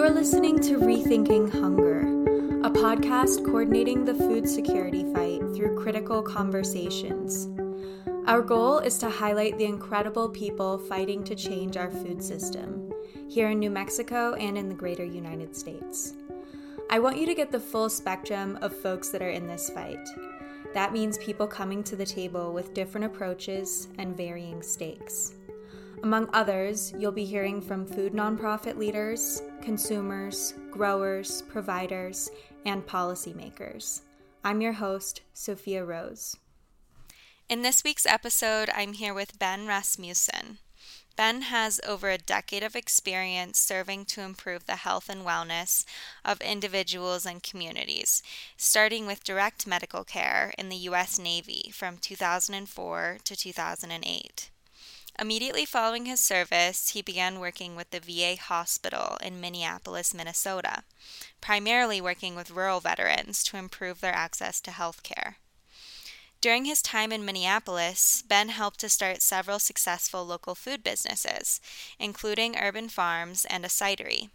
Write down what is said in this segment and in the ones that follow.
You're listening to Rethinking Hunger, a podcast coordinating the food security fight through critical conversations. Our goal is to highlight the incredible people fighting to change our food system here in New Mexico and in the greater United States. I want you to get the full spectrum of folks that are in this fight. That means people coming to the table with different approaches and varying stakes. Among others, you'll be hearing from food nonprofit leaders, consumers, growers, providers, and policymakers. I'm your host, Sophia Rose. In this week's episode, I'm here with Ben Rasmussen. Ben has over a decade of experience serving to improve the health and wellness of individuals and communities, starting with direct medical care in the U.S. Navy from 2004 to 2008. Immediately following his service, he began working with the VA hospital in Minneapolis, Minnesota, primarily working with rural veterans to improve their access to health care. During his time in Minneapolis, Ben helped to start several successful local food businesses, including Urban Farms and a cidery.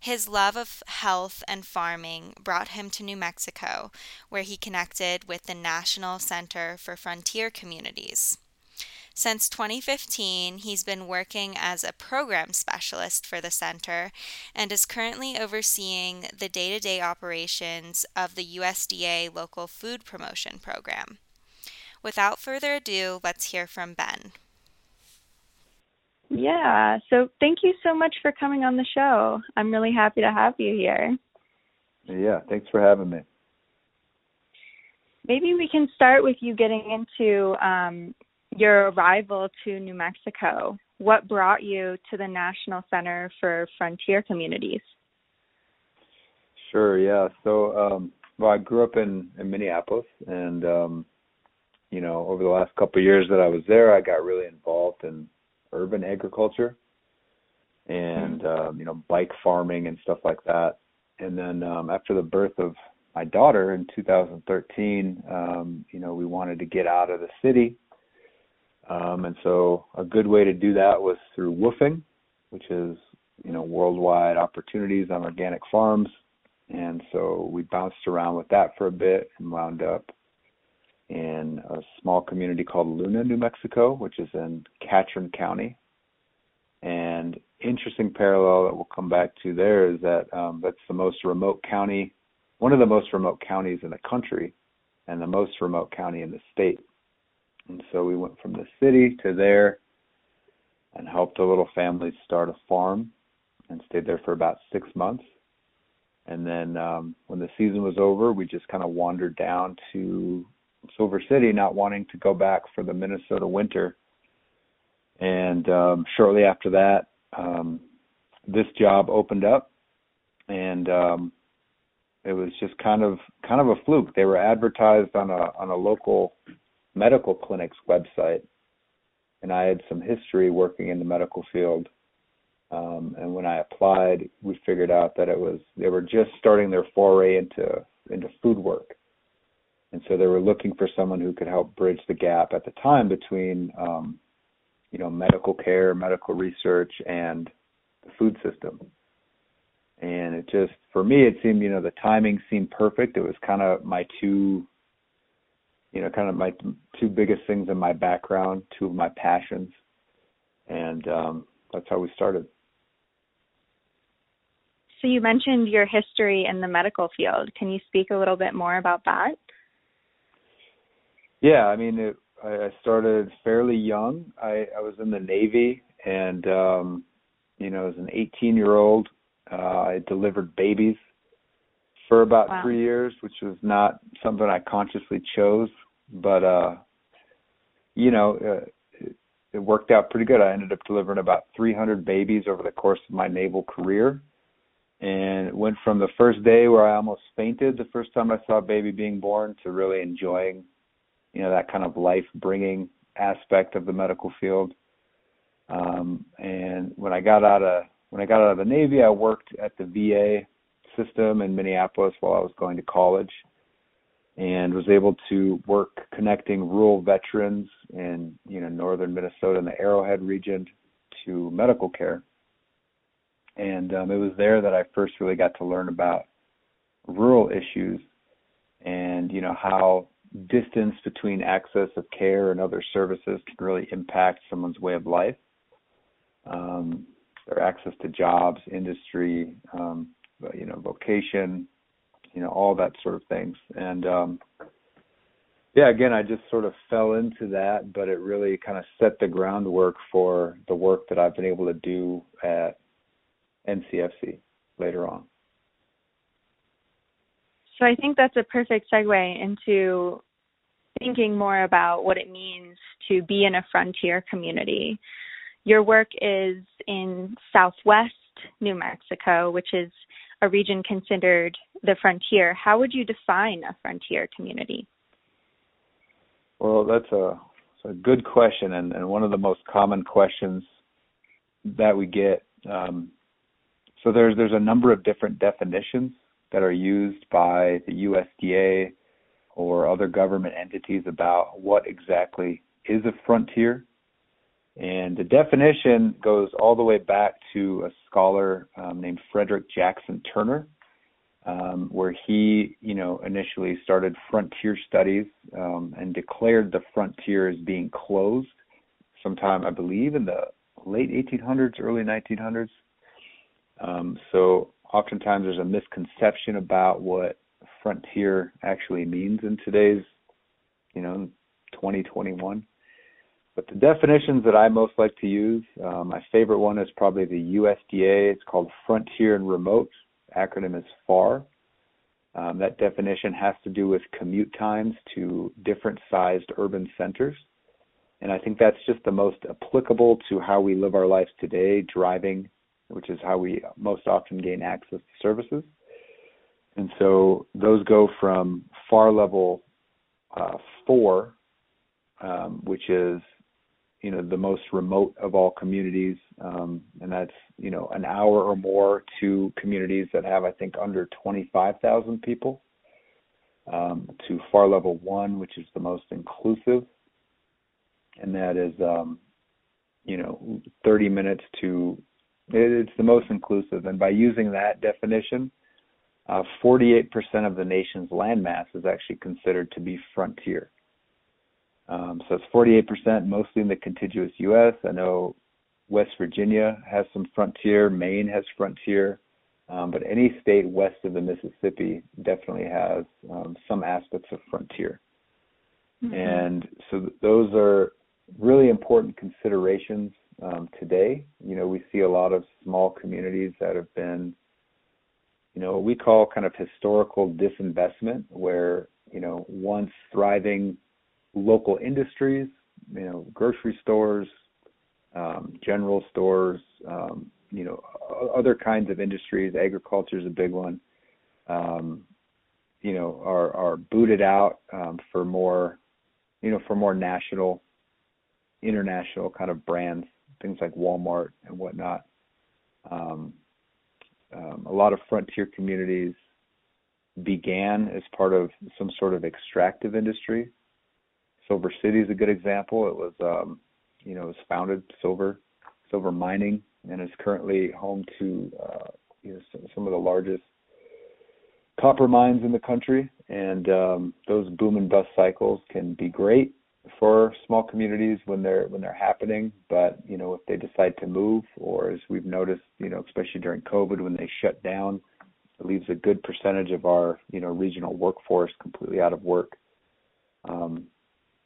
His love of health and farming brought him to New Mexico, where he connected with the National Center for Frontier Communities. Since 2015, he's been working as a program specialist for the center and is currently overseeing the day to day operations of the USDA Local Food Promotion Program. Without further ado, let's hear from Ben. Yeah, so thank you so much for coming on the show. I'm really happy to have you here. Yeah, thanks for having me. Maybe we can start with you getting into um, your arrival to New Mexico. What brought you to the National Center for Frontier Communities? Sure, yeah. So, um, well, I grew up in, in Minneapolis, and um, you know, over the last couple of years that I was there, I got really involved in urban agriculture and mm-hmm. um, you know, bike farming and stuff like that. And then um, after the birth of my daughter in 2013, um, you know, we wanted to get out of the city um, and so a good way to do that was through WWOOFing, which is, you know, worldwide opportunities on organic farms. And so we bounced around with that for a bit and wound up in a small community called Luna, New Mexico, which is in Catron County. And interesting parallel that we'll come back to there is that um, that's the most remote county, one of the most remote counties in the country, and the most remote county in the state. And so we went from the city to there and helped a little family start a farm and stayed there for about six months. And then um, when the season was over, we just kind of wandered down to Silver City, not wanting to go back for the Minnesota winter. And um, shortly after that, um, this job opened up, and um, it was just kind of kind of a fluke. They were advertised on a on a local medical clinic's website, and I had some history working in the medical field. Um, and when I applied, we figured out that it was they were just starting their foray into into food work, and so they were looking for someone who could help bridge the gap at the time between um, you know medical care, medical research, and the food system. And it just for me, it seemed you know the timing seemed perfect. It was kind of my two you know, kind of my two biggest things in my background, two of my passions, and um, that's how we started. So you mentioned your history in the medical field. Can you speak a little bit more about that? Yeah, I mean, it, I started fairly young. I, I was in the Navy, and um, you know, as an 18-year-old, uh, I delivered babies for about wow. three years, which was not something I consciously chose, but uh, you know, uh, it, it worked out pretty good. I ended up delivering about 300 babies over the course of my naval career, and it went from the first day where I almost fainted the first time I saw a baby being born to really enjoying, you know, that kind of life-bringing aspect of the medical field. Um, and when I got out of when I got out of the Navy, I worked at the VA system in Minneapolis while I was going to college and was able to work connecting rural veterans in you know northern Minnesota and the Arrowhead region to medical care. and um, it was there that I first really got to learn about rural issues and you know how distance between access of care and other services can really impact someone's way of life um, their access to jobs industry um, you know vocation you know all that sort of things. And um yeah again i just sort of fell into that but it really kind of set the groundwork for the work that i've been able to do at ncfc later on. So i think that's a perfect segue into thinking more about what it means to be in a frontier community. Your work is in southwest new mexico which is a region considered the frontier, how would you define a frontier community? Well, that's a, a good question, and, and one of the most common questions that we get. Um, so there's there's a number of different definitions that are used by the USDA or other government entities about what exactly is a frontier. And the definition goes all the way back to a scholar um, named Frederick Jackson Turner, um, where he, you know, initially started frontier studies um, and declared the frontier as being closed sometime, I believe, in the late 1800s, early 1900s. Um, so oftentimes there's a misconception about what frontier actually means in today's, you know, 2021. But the definitions that I most like to use, uh, my favorite one is probably the USDA. It's called Frontier and Remote. Acronym is FAR. Um, that definition has to do with commute times to different sized urban centers. And I think that's just the most applicable to how we live our lives today, driving, which is how we most often gain access to services. And so those go from FAR level uh, four, um, which is you know the most remote of all communities. Um, and that's you know an hour or more to communities that have i think under 25,000 people. Um, to far level 1 which is the most inclusive. And that is um, you know 30 minutes to it's the most inclusive. And by using that definition uh, 48% of the nation's landmass is actually considered to be frontier um, so it's 48%, mostly in the contiguous U.S. I know West Virginia has some frontier, Maine has frontier, um, but any state west of the Mississippi definitely has um, some aspects of frontier. Mm-hmm. And so th- those are really important considerations um, today. You know, we see a lot of small communities that have been, you know, what we call kind of historical disinvestment, where, you know, once thriving local industries, you know, grocery stores, um, general stores, um, you know, other kinds of industries. Agriculture is a big one. Um, you know, are are booted out um, for more, you know, for more national, international kind of brands, things like Walmart and whatnot. Um, um, a lot of frontier communities began as part of some sort of extractive industry Silver City is a good example. It was, um, you know, it was founded silver, silver mining, and is currently home to uh, you know some of the largest copper mines in the country. And um, those boom and bust cycles can be great for small communities when they're when they're happening. But you know, if they decide to move, or as we've noticed, you know, especially during COVID when they shut down, it leaves a good percentage of our you know regional workforce completely out of work. Um,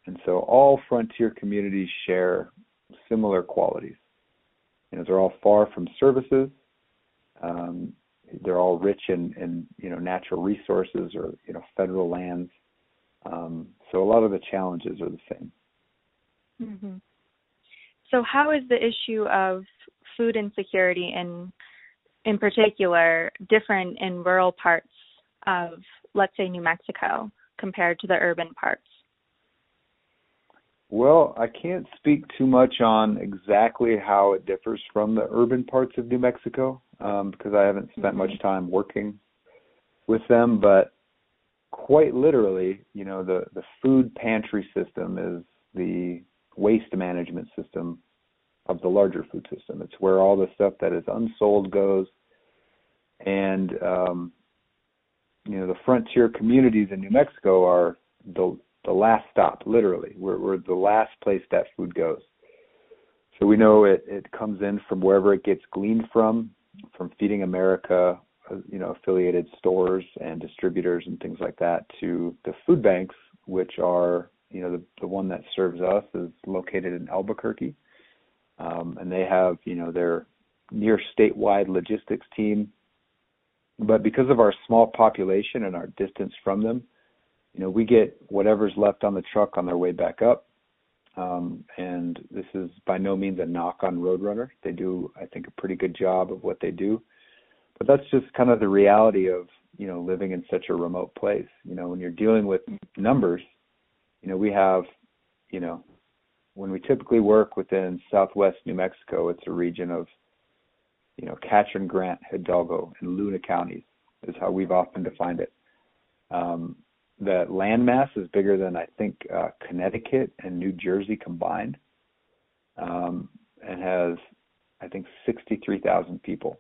and so all frontier communities share similar qualities. You know, they're all far from services. Um, they're all rich in, in you know natural resources or you know federal lands. Um, so a lot of the challenges are the same. Mm-hmm. So how is the issue of food insecurity in in particular different in rural parts of let's say New Mexico compared to the urban parts? Well, I can't speak too much on exactly how it differs from the urban parts of New Mexico um, because I haven't spent much mm-hmm. time working with them. But quite literally, you know, the the food pantry system is the waste management system of the larger food system. It's where all the stuff that is unsold goes, and um, you know the frontier communities in New Mexico are the the last stop, literally. We're, we're the last place that food goes. So we know it, it comes in from wherever it gets gleaned from, from Feeding America, uh, you know, affiliated stores and distributors and things like that, to the food banks, which are, you know, the, the one that serves us is located in Albuquerque. Um, and they have, you know, their near statewide logistics team. But because of our small population and our distance from them, you know, we get whatever's left on the truck on their way back up. Um, and this is by no means a knock on Roadrunner. They do, I think, a pretty good job of what they do. But that's just kind of the reality of, you know, living in such a remote place. You know, when you're dealing with numbers, you know, we have, you know, when we typically work within southwest New Mexico, it's a region of, you know, Catron, Grant, Hidalgo, and Luna counties is how we've often defined it. Um, the landmass is bigger than I think uh, Connecticut and New Jersey combined, um, and has I think 63,000 people.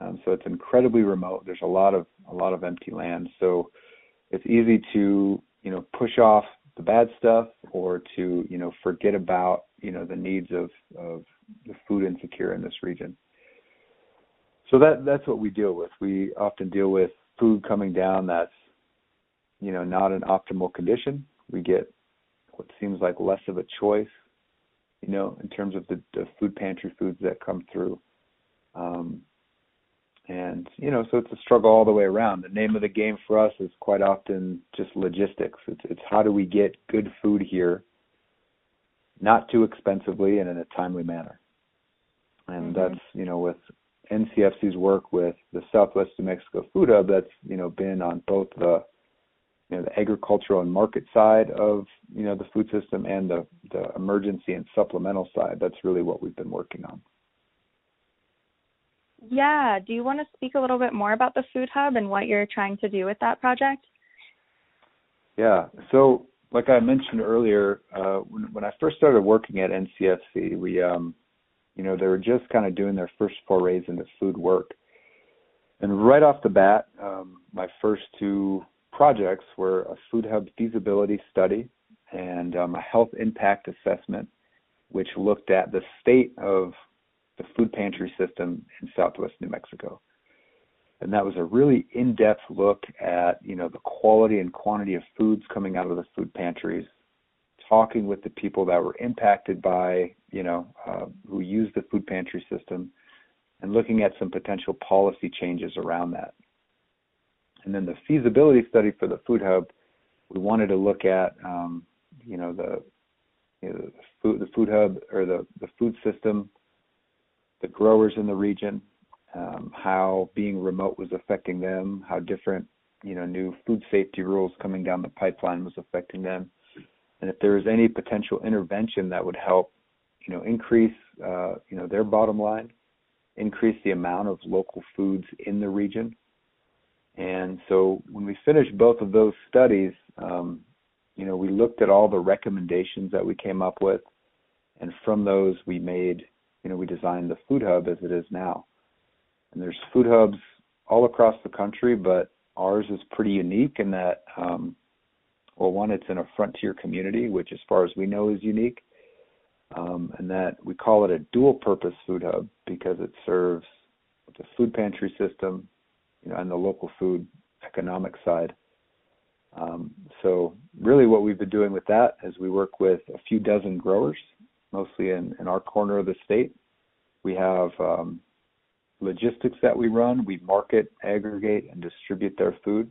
Um, so it's incredibly remote. There's a lot of a lot of empty land. So it's easy to you know push off the bad stuff or to you know forget about you know the needs of of the food insecure in this region. So that that's what we deal with. We often deal with food coming down that's you know not an optimal condition. We get what seems like less of a choice, you know, in terms of the, the food pantry foods that come through. Um, and you know, so it's a struggle all the way around. The name of the game for us is quite often just logistics. It's it's how do we get good food here, not too expensively and in a timely manner. And mm-hmm. that's you know with NCFC's work with the Southwest New Mexico Food Hub. That's you know been on both the you know the agricultural and market side of you know the food system and the the emergency and supplemental side. That's really what we've been working on. Yeah. Do you want to speak a little bit more about the food hub and what you're trying to do with that project? Yeah. So like i mentioned earlier uh, when, when i first started working at ncfc we um you know they were just kind of doing their first forays into food work. And right off the bat um, my first two projects were a food hub feasibility study and um, a health impact assessment, which looked at the state of the food pantry system in southwest New Mexico. And that was a really in-depth look at, you know, the quality and quantity of foods coming out of the food pantries, talking with the people that were impacted by, you know, uh, who use the food pantry system, and looking at some potential policy changes around that. And then the feasibility study for the food hub, we wanted to look at, um, you know, the you know, the food the food hub or the the food system, the growers in the region, um, how being remote was affecting them, how different you know new food safety rules coming down the pipeline was affecting them, and if there was any potential intervention that would help, you know, increase uh, you know their bottom line, increase the amount of local foods in the region, and so when we finished both of those studies, um, you know, we looked at all the recommendations that we came up with, and from those we made, you know, we designed the food hub as it is now. And there's food hubs all across the country, but ours is pretty unique in that, um, well, one, it's in a frontier community, which, as far as we know, is unique, um, and that we call it a dual-purpose food hub because it serves the food pantry system you know, and the local food economic side. Um, so really what we've been doing with that is we work with a few dozen growers, mostly in, in our corner of the state. We have um, logistics that we run. We market, aggregate, and distribute their food.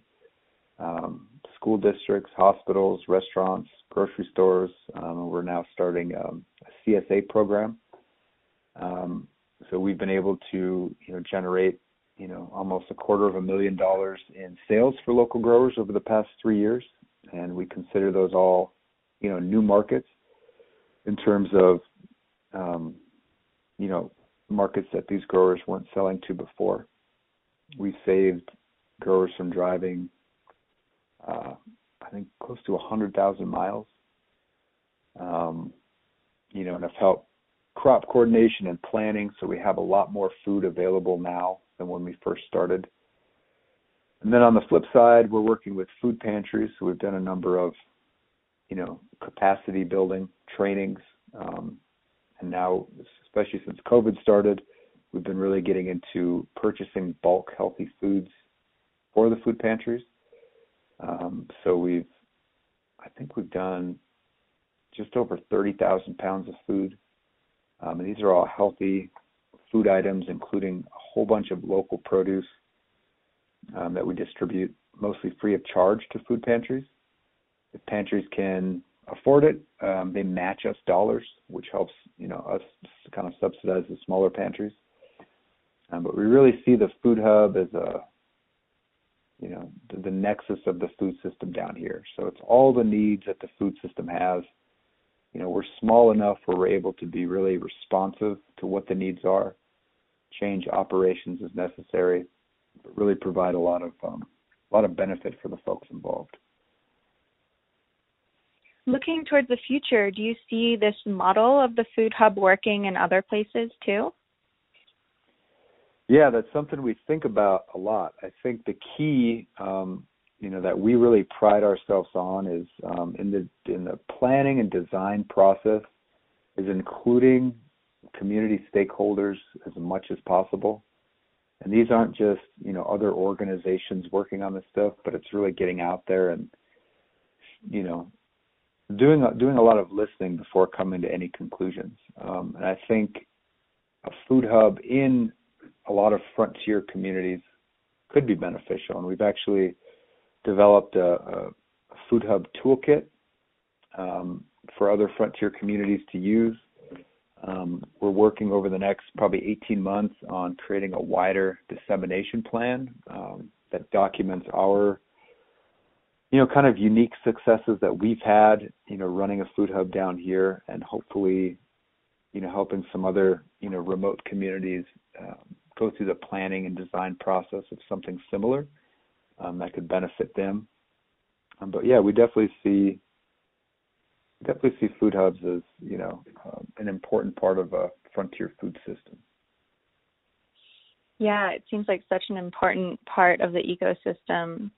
Um, school districts, hospitals, restaurants, grocery stores. Um, we're now starting um, a CSA program. Um, so we've been able to you know generate you know almost a quarter of a million dollars in sales for local growers over the past three years, and we consider those all you know new markets in terms of um, you know markets that these growers weren't selling to before. We saved growers from driving, uh, I think, close to 100,000 miles. Um, you know, and have helped crop coordination and planning, so we have a lot more food available now than when we first started. And then on the flip side, we're working with food pantries, so we've done a number of, you know, capacity building trainings, um, and now, especially since COVID started, we've been really getting into purchasing bulk healthy foods for the food pantries. Um, so we've, I think we've done just over 30,000 pounds of food. Um, and these are all healthy food items, including a whole bunch of local produce um, that we distribute mostly free of charge to food pantries. If pantries can afford it, um, they match us dollars, which helps you know us kind of subsidize the smaller pantries. Um, but we really see the food hub as a you know the, the nexus of the food system down here. So it's all the needs that the food system has. You know, we're small enough where we're able to be really responsive to what the needs are, change operations as necessary, but really provide a lot of um, a lot of benefit for the folks involved. Looking towards the future, do you see this model of the food hub working in other places too? Yeah, that's something we think about a lot. I think the key, um, you know, that we really pride ourselves on is um, in the in the planning and design process is including community stakeholders as much as possible. And these aren't just you know other organizations working on this stuff, but it's really getting out there and you know doing doing a lot of listening before coming to any conclusions. Um, and I think a food hub in a lot of frontier communities could be beneficial. And we've actually developed a, a food hub toolkit um, for other frontier communities to use. Um, we're working over the next probably 18 months on creating a wider dissemination plan um, that documents our you know, kind of unique successes that we've had, you know, running a food hub down here and hopefully, you know, helping some other, you know, remote communities um, go through the planning and design process of something similar um, that could benefit them. Um, but yeah, we definitely see definitely see food hubs as you know um, an important part of a frontier food system. Yeah, it seems like such an important part of the ecosystem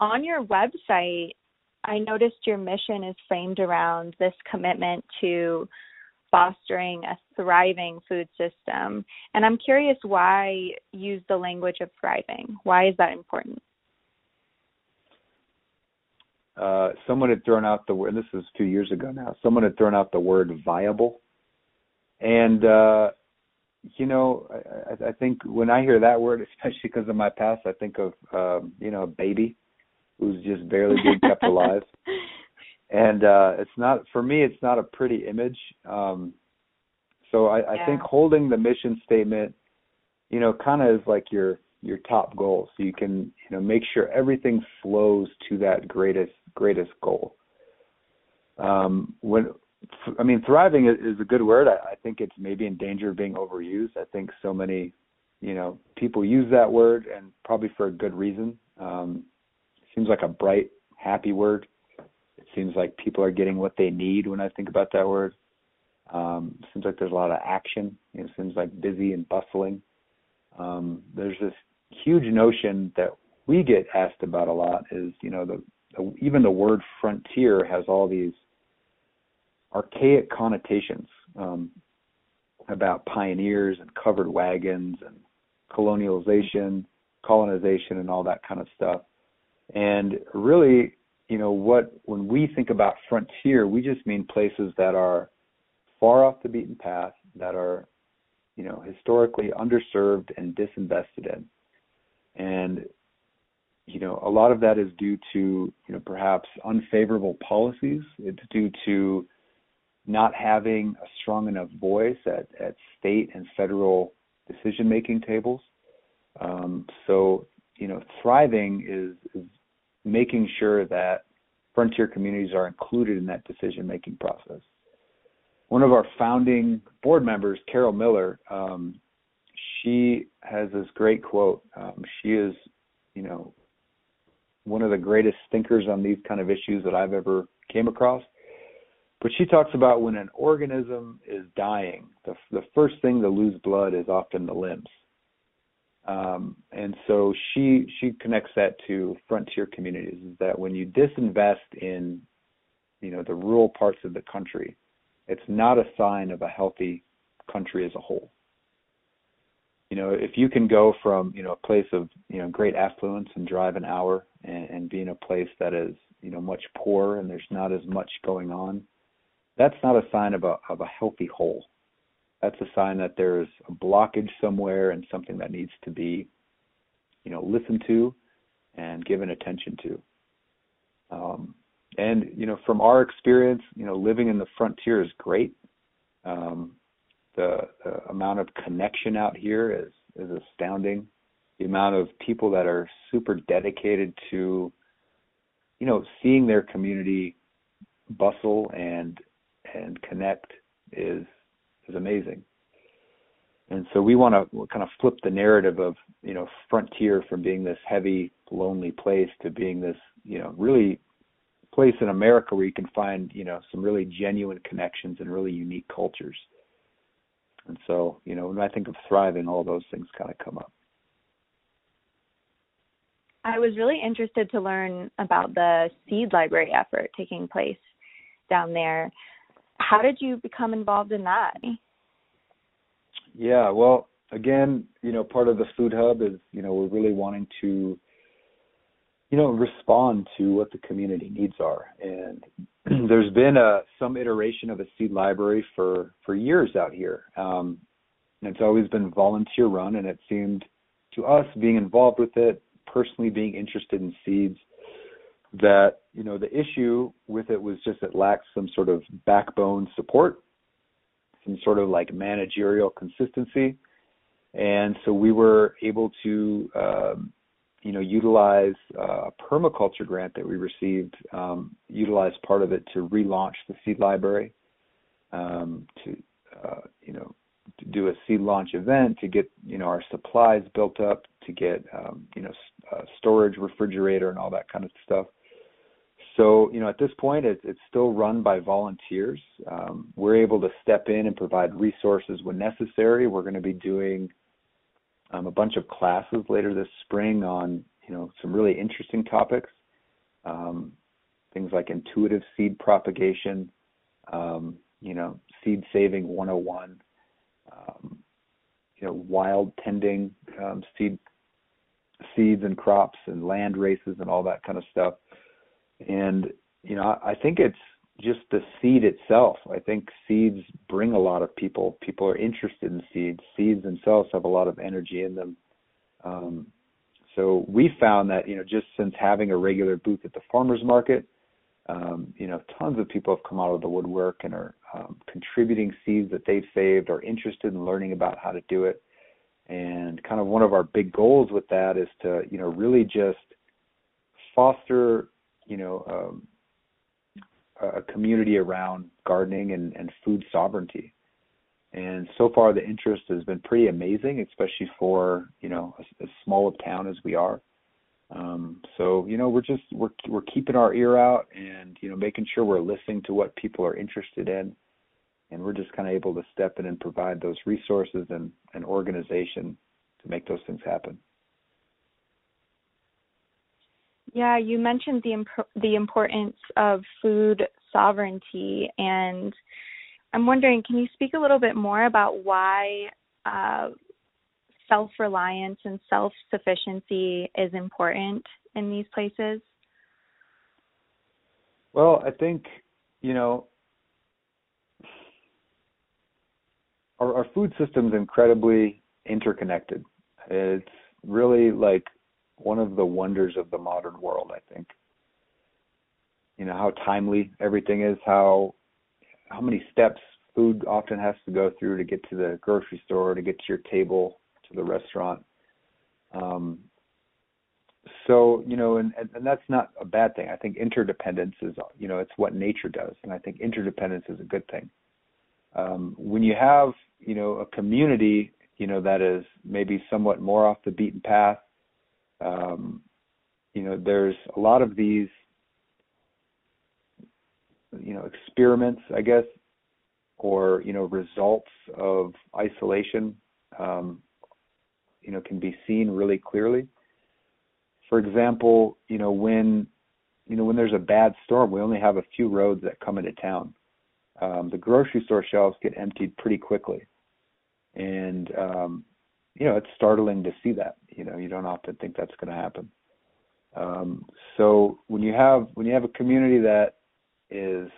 on your website, I noticed your mission is framed around this commitment to fostering a thriving food system. And I'm curious why use the language of thriving? Why is that important? Uh, someone had thrown out the word, this is two years ago now, someone had thrown out the word viable. And, uh, you know, I, I think when I hear that word, especially because of my past, I think of, um, you know, a baby who's just barely being kept alive. And uh it's not for me it's not a pretty image. Um so I, yeah. I think holding the mission statement, you know, kind of is like your your top goal. So you can, you know, make sure everything flows to that greatest greatest goal. Um when I mean, thriving is, a good word. I, think it's maybe in danger of being overused. I think so many, you know, people use that word and probably for a good reason. Um, seems like a bright, happy word. It seems like people are getting what they need when I think about that word. Um, seems like there's a lot of action. It seems like busy and bustling. Um, there's this huge notion that we get asked about a lot is, you know, the, the even the word frontier has all these archaic connotations um, about pioneers and covered wagons and colonialization, colonization, and all that kind of stuff. And really, you know, what when we think about frontier, we just mean places that are far off the beaten path, that are, you know, historically underserved and disinvested in. And you know, a lot of that is due to, you know, perhaps unfavorable policies. It's due to not having a strong enough voice at, at state and federal decision making tables. Um, so, you know, thriving is, is making sure that frontier communities are included in that decision making process. One of our founding board members, Carol Miller, um, she has this great quote. Um, she is, you know, one of the greatest thinkers on these kind of issues that I've ever came across. but she talks about when an organism is dying, the the first thing to lose blood is often the limbs. Um, and so she she connects that to frontier communities is that when you disinvest in you know the rural parts of the country, it's not a sign of a healthy country as a whole. You know, if you can go from you know a place of you know great affluence and drive an hour and, and be in a place that is you know much poorer and there's not as much going on, that's not a sign of a of a healthy whole. That's a sign that there's a blockage somewhere and something that needs to be, you know, listened to and given attention to. Um, and you know, from our experience, you know, living in the frontier is great. Um, the, the amount of connection out here is is astounding. The amount of people that are super dedicated to, you know, seeing their community bustle and and connect is is amazing. And so we want to kind of flip the narrative of you know frontier from being this heavy, lonely place to being this you know really place in America where you can find you know some really genuine connections and really unique cultures. And so you know when I think of thriving, all those things kind of come up. I was really interested to learn about the seed library effort taking place down there how did you become involved in that? Yeah, well, again, you know, part of the food hub is, you know, we're really wanting to, you know, respond to what the community needs are. And there's been a some iteration of a seed library for for years out here. Um, and it's always been volunteer run, and it seemed to us being involved with it, personally being interested in seeds, that you know the issue with it was just it lacks some sort of backbone support some sort of like managerial consistency and so we were able to um, you know utilize uh, a permaculture grant that we received um, utilize part of it to relaunch the seed library um, to uh, you know to do a seed launch event to get you know our supplies built up to get um, you know storage refrigerator and all that kind of stuff so, you know, at this point, it's, it's still run by volunteers. Um, we're able to step in and provide resources when necessary. We're going to be doing um, a bunch of classes later this spring on, you know, some really interesting topics. Um, things like intuitive seed propagation, um, you know, seed saving 101, um, you know, wild tending um, seed seeds and crops and land races and all that kind of stuff and you know I think it's just the seed itself. I think seeds bring a lot of people. People are interested in seeds. Seeds themselves have a lot of energy in them. Um, so we found that you know just since having a regular booth at the farmers market, um, you know tons of people have come out of the woodwork and are um, contributing seeds that they've saved, are interested in learning about how to do it. And kind of one of our big goals with that is to you know really just foster you know um, a community around gardening and, and food sovereignty. And so far, the interest has been pretty amazing, especially for you know as, as small a town as we are. Um, so you know we're just we're we're keeping our ear out and you know making sure we're listening to what people are interested in, and we're just kind of able to step in and provide those resources and, and organization to make those things happen. Yeah, you mentioned the imp- the importance of food sovereignty, and I'm wondering, can you speak a little bit more about why uh, self reliance and self sufficiency is important in these places? Well, I think you know our, our food system is incredibly interconnected. It's really like one of the wonders of the modern world, I think. You know how timely everything is, how how many steps food often has to go through to get to the grocery store, to get to your table, to the restaurant. Um, so you know, and, and that's not a bad thing. I think interdependence is you know it's what nature does, and I think interdependence is a good thing. Um, when you have you know a community you know that is maybe somewhat more off the beaten path um, you know, there's a lot of these you know experiments, I guess, or you know results of isolation, um, you know, can be seen really clearly. For example, you know when you know when there's a bad storm, we only have a few roads that come into town. Um, the grocery store shelves get emptied pretty quickly, and um, you know it's startling to see that. You know you don't often think that's going to happen. Um, so when you have when you have a community that is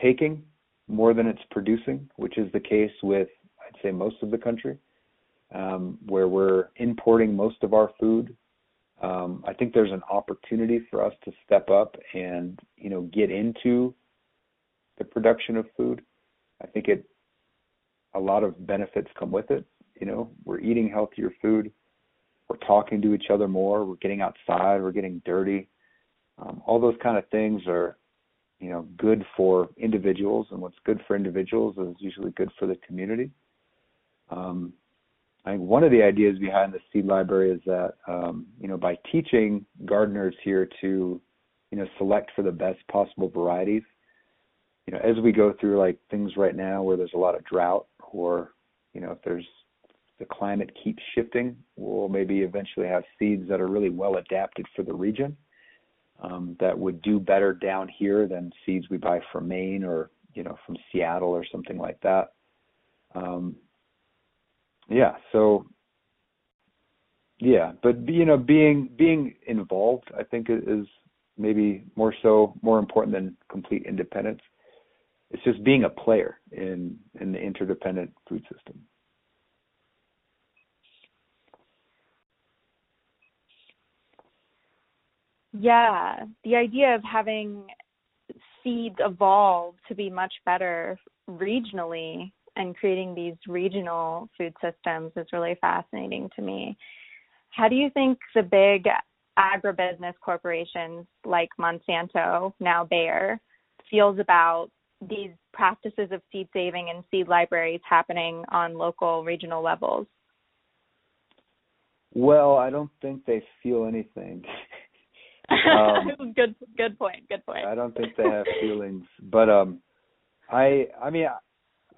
taking more than it's producing, which is the case with I'd say most of the country, um, where we're importing most of our food. Um, I think there's an opportunity for us to step up and you know get into the production of food. I think it a lot of benefits come with it. You know, we're eating healthier food we're talking to each other more, we're getting outside, we're getting dirty. Um, all those kind of things are, you know, good for individuals, and what's good for individuals is usually good for the community. Um, I think one of the ideas behind the seed library is that, um, you know, by teaching gardeners here to, you know, select for the best possible varieties, you know, as we go through like things right now where there's a lot of drought, or you know, if there's the climate keeps shifting, we'll maybe eventually have seeds that are really well adapted for the region um, that would do better down here than seeds we buy from Maine or you know from Seattle or something like that. Um, yeah, so yeah, but you know, being being involved, I think is maybe more so more important than complete independence. It's just being a player in in the interdependent food system. Yeah, the idea of having seeds evolve to be much better regionally and creating these regional food systems is really fascinating to me. How do you think the big agribusiness corporations like Monsanto, now Bayer, feels about these practices of seed saving and seed libraries happening on local regional levels? Well, I don't think they feel anything. Um, good, good point. Good point. I don't think they have feelings, but um, I, I mean,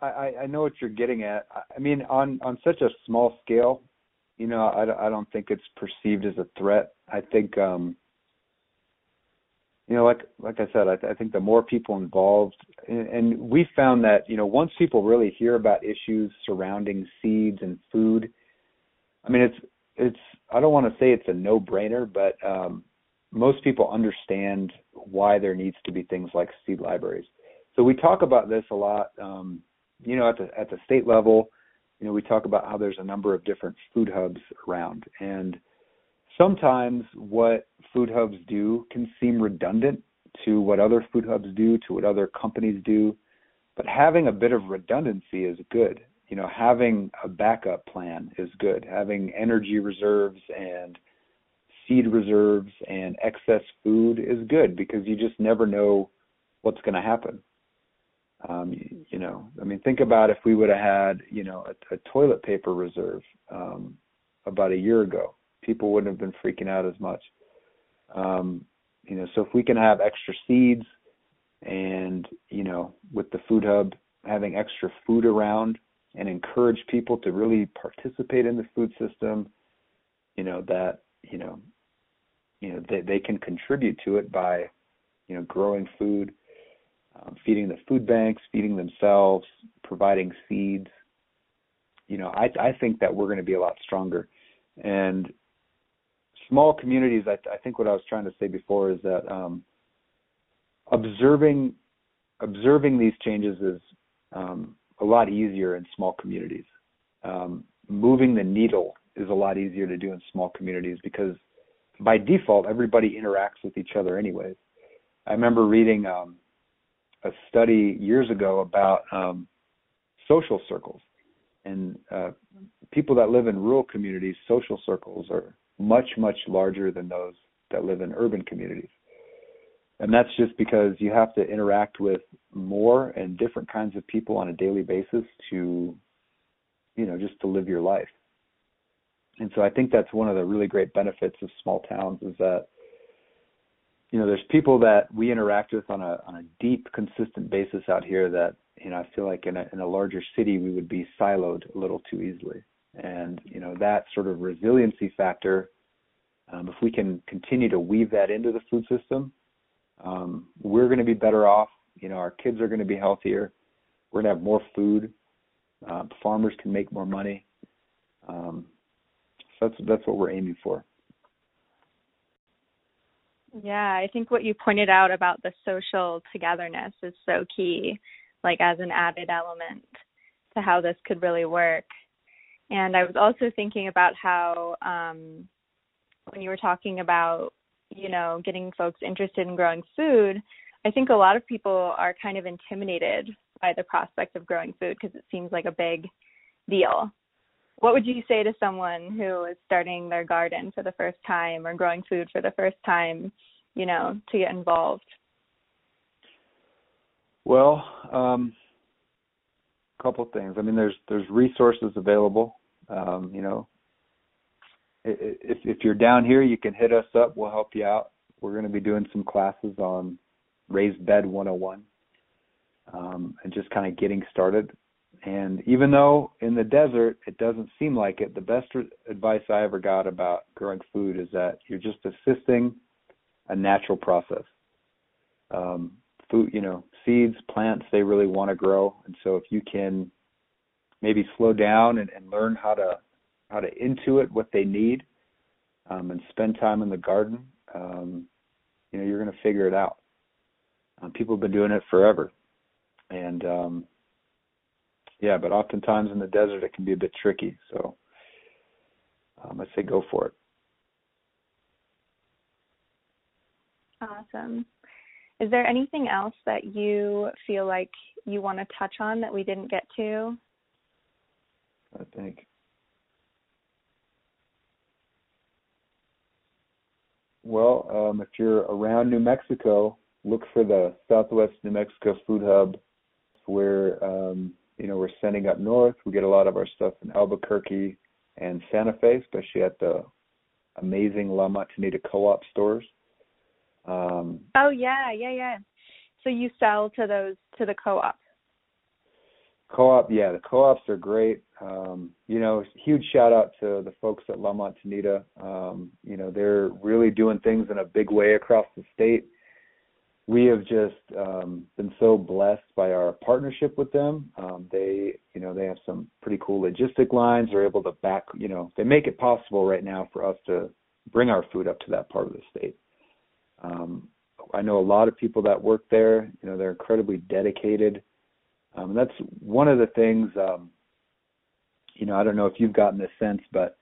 I, I know what you're getting at. I mean, on on such a small scale, you know, I, I don't think it's perceived as a threat. I think, um, you know, like like I said, I, I think the more people involved, and, and we found that you know, once people really hear about issues surrounding seeds and food, I mean, it's it's I don't want to say it's a no-brainer, but um, most people understand why there needs to be things like seed libraries. So we talk about this a lot. Um, you know, at the at the state level, you know, we talk about how there's a number of different food hubs around, and sometimes what food hubs do can seem redundant to what other food hubs do, to what other companies do. But having a bit of redundancy is good. You know, having a backup plan is good. Having energy reserves and seed reserves and excess food is good because you just never know what's going to happen. Um, you, you, know, I mean, think about if we would have had, you know, a, a toilet paper reserve um, about a year ago, people wouldn't have been freaking out as much. Um, you know, so if we can have extra seeds and, you know, with the food hub having extra food around and encourage people to really participate in the food system, you know, that, you know, you know they, they can contribute to it by you know growing food um, feeding the food banks feeding themselves providing seeds. You know i i think that we're going to be a lot stronger. And small communities i i think what i was trying to say before is that um observing observing these changes is um a lot easier in small communities. Um moving the needle is a lot easier to do in small communities because by default, everybody interacts with each other anyways. I remember reading um, a study years ago about um, social circles, and uh, people that live in rural communities, social circles are much much larger than those that live in urban communities. And that's just because you have to interact with more and different kinds of people on a daily basis to, you know, just to live your life and so I think that's one of the really great benefits of small towns is that you know, there's people that we interact with on a on a deep, consistent basis out here that you know I feel like in a in a larger city we would be siloed a little too easily, and you know that sort of resiliency factor. Um, if we can continue to weave that into the food system, um, we're going to be better off. You know, our kids are going to be healthier. We're going to have more food. Uh, farmers can make more money. Um, that's that's what we're aiming for. Yeah, I think what you pointed out about the social togetherness is so key, like as an added element to how this could really work. And I was also thinking about how um, when you were talking about, you know, getting folks interested in growing food, I think a lot of people are kind of intimidated by the prospect of growing food because it seems like a big deal. What would you say to someone who is starting their garden for the first time or growing food for the first time, you know, to get involved? Well, um, a couple things. I mean, there's there's resources available. Um, you know, if if you're down here, you can hit us up. We'll help you out. We're going to be doing some classes on raised bed 101 um, and just kind of getting started. And even though in the desert it doesn't seem like it, the best advice I ever got about growing food is that you're just assisting a natural process. Um, food, you know, seeds, plants, they really want to grow, and so if you can maybe slow down and, and learn how to how to intuit what they need, um, and spend time in the garden, um, you know, you're going to figure it out. Um, people have been doing it forever, and um, yeah, but oftentimes in the desert it can be a bit tricky. So um, I say go for it. Awesome. Is there anything else that you feel like you want to touch on that we didn't get to? I think. Well, um, if you're around New Mexico, look for the Southwest New Mexico Food Hub, where um, you know we're sending up north. We get a lot of our stuff in Albuquerque and Santa Fe, especially at the amazing La Montanita Co-op stores. Um, oh yeah, yeah, yeah. So you sell to those to the co-op. Co-op, yeah, the co-ops are great. Um, you know, huge shout out to the folks at La Montanita. Um, you know, they're really doing things in a big way across the state we have just um, been so blessed by our partnership with them. Um, they, you know, they have some pretty cool logistic lines. They're able to back, you know, they make it possible right now for us to bring our food up to that part of the state. Um, I know a lot of people that work there. You know, they're incredibly dedicated. Um, and that's one of the things. Um, you know, I don't know if you've gotten this sense, but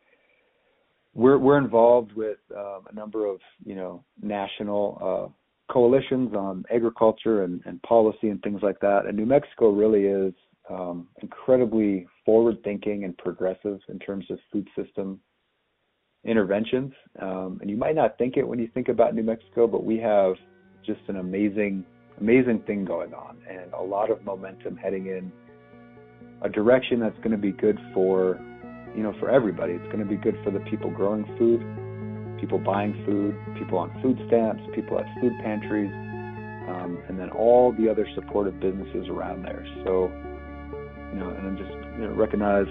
we're we're involved with um, a number of you know national uh, coalitions on agriculture and, and policy and things like that. And New Mexico really is um, incredibly forward thinking and progressive in terms of food system interventions. Um, and you might not think it when you think about New Mexico, but we have just an amazing, amazing thing going on and a lot of momentum heading in a direction that's going to be good for, you know, for everybody. It's going to be good for the people growing food people buying food, people on food stamps, people at food pantries, um, and then all the other supportive businesses around there. So, you know, and then just you know, recognize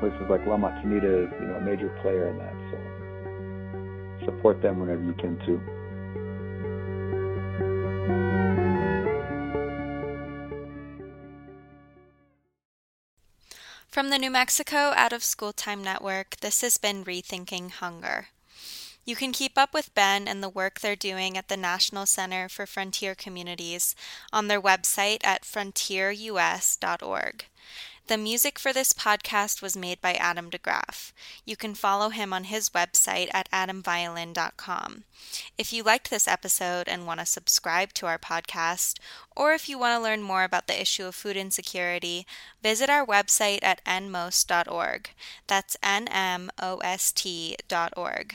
places like La Montanita is you know a major player in that. So support them whenever you can too. From the New Mexico Out of School Time Network, this has been Rethinking Hunger. You can keep up with Ben and the work they're doing at the National Center for Frontier Communities on their website at frontierus.org. The music for this podcast was made by Adam DeGraff. You can follow him on his website at adamviolin.com. If you liked this episode and want to subscribe to our podcast, or if you want to learn more about the issue of food insecurity, visit our website at nmost.org. That's N M O S T.org.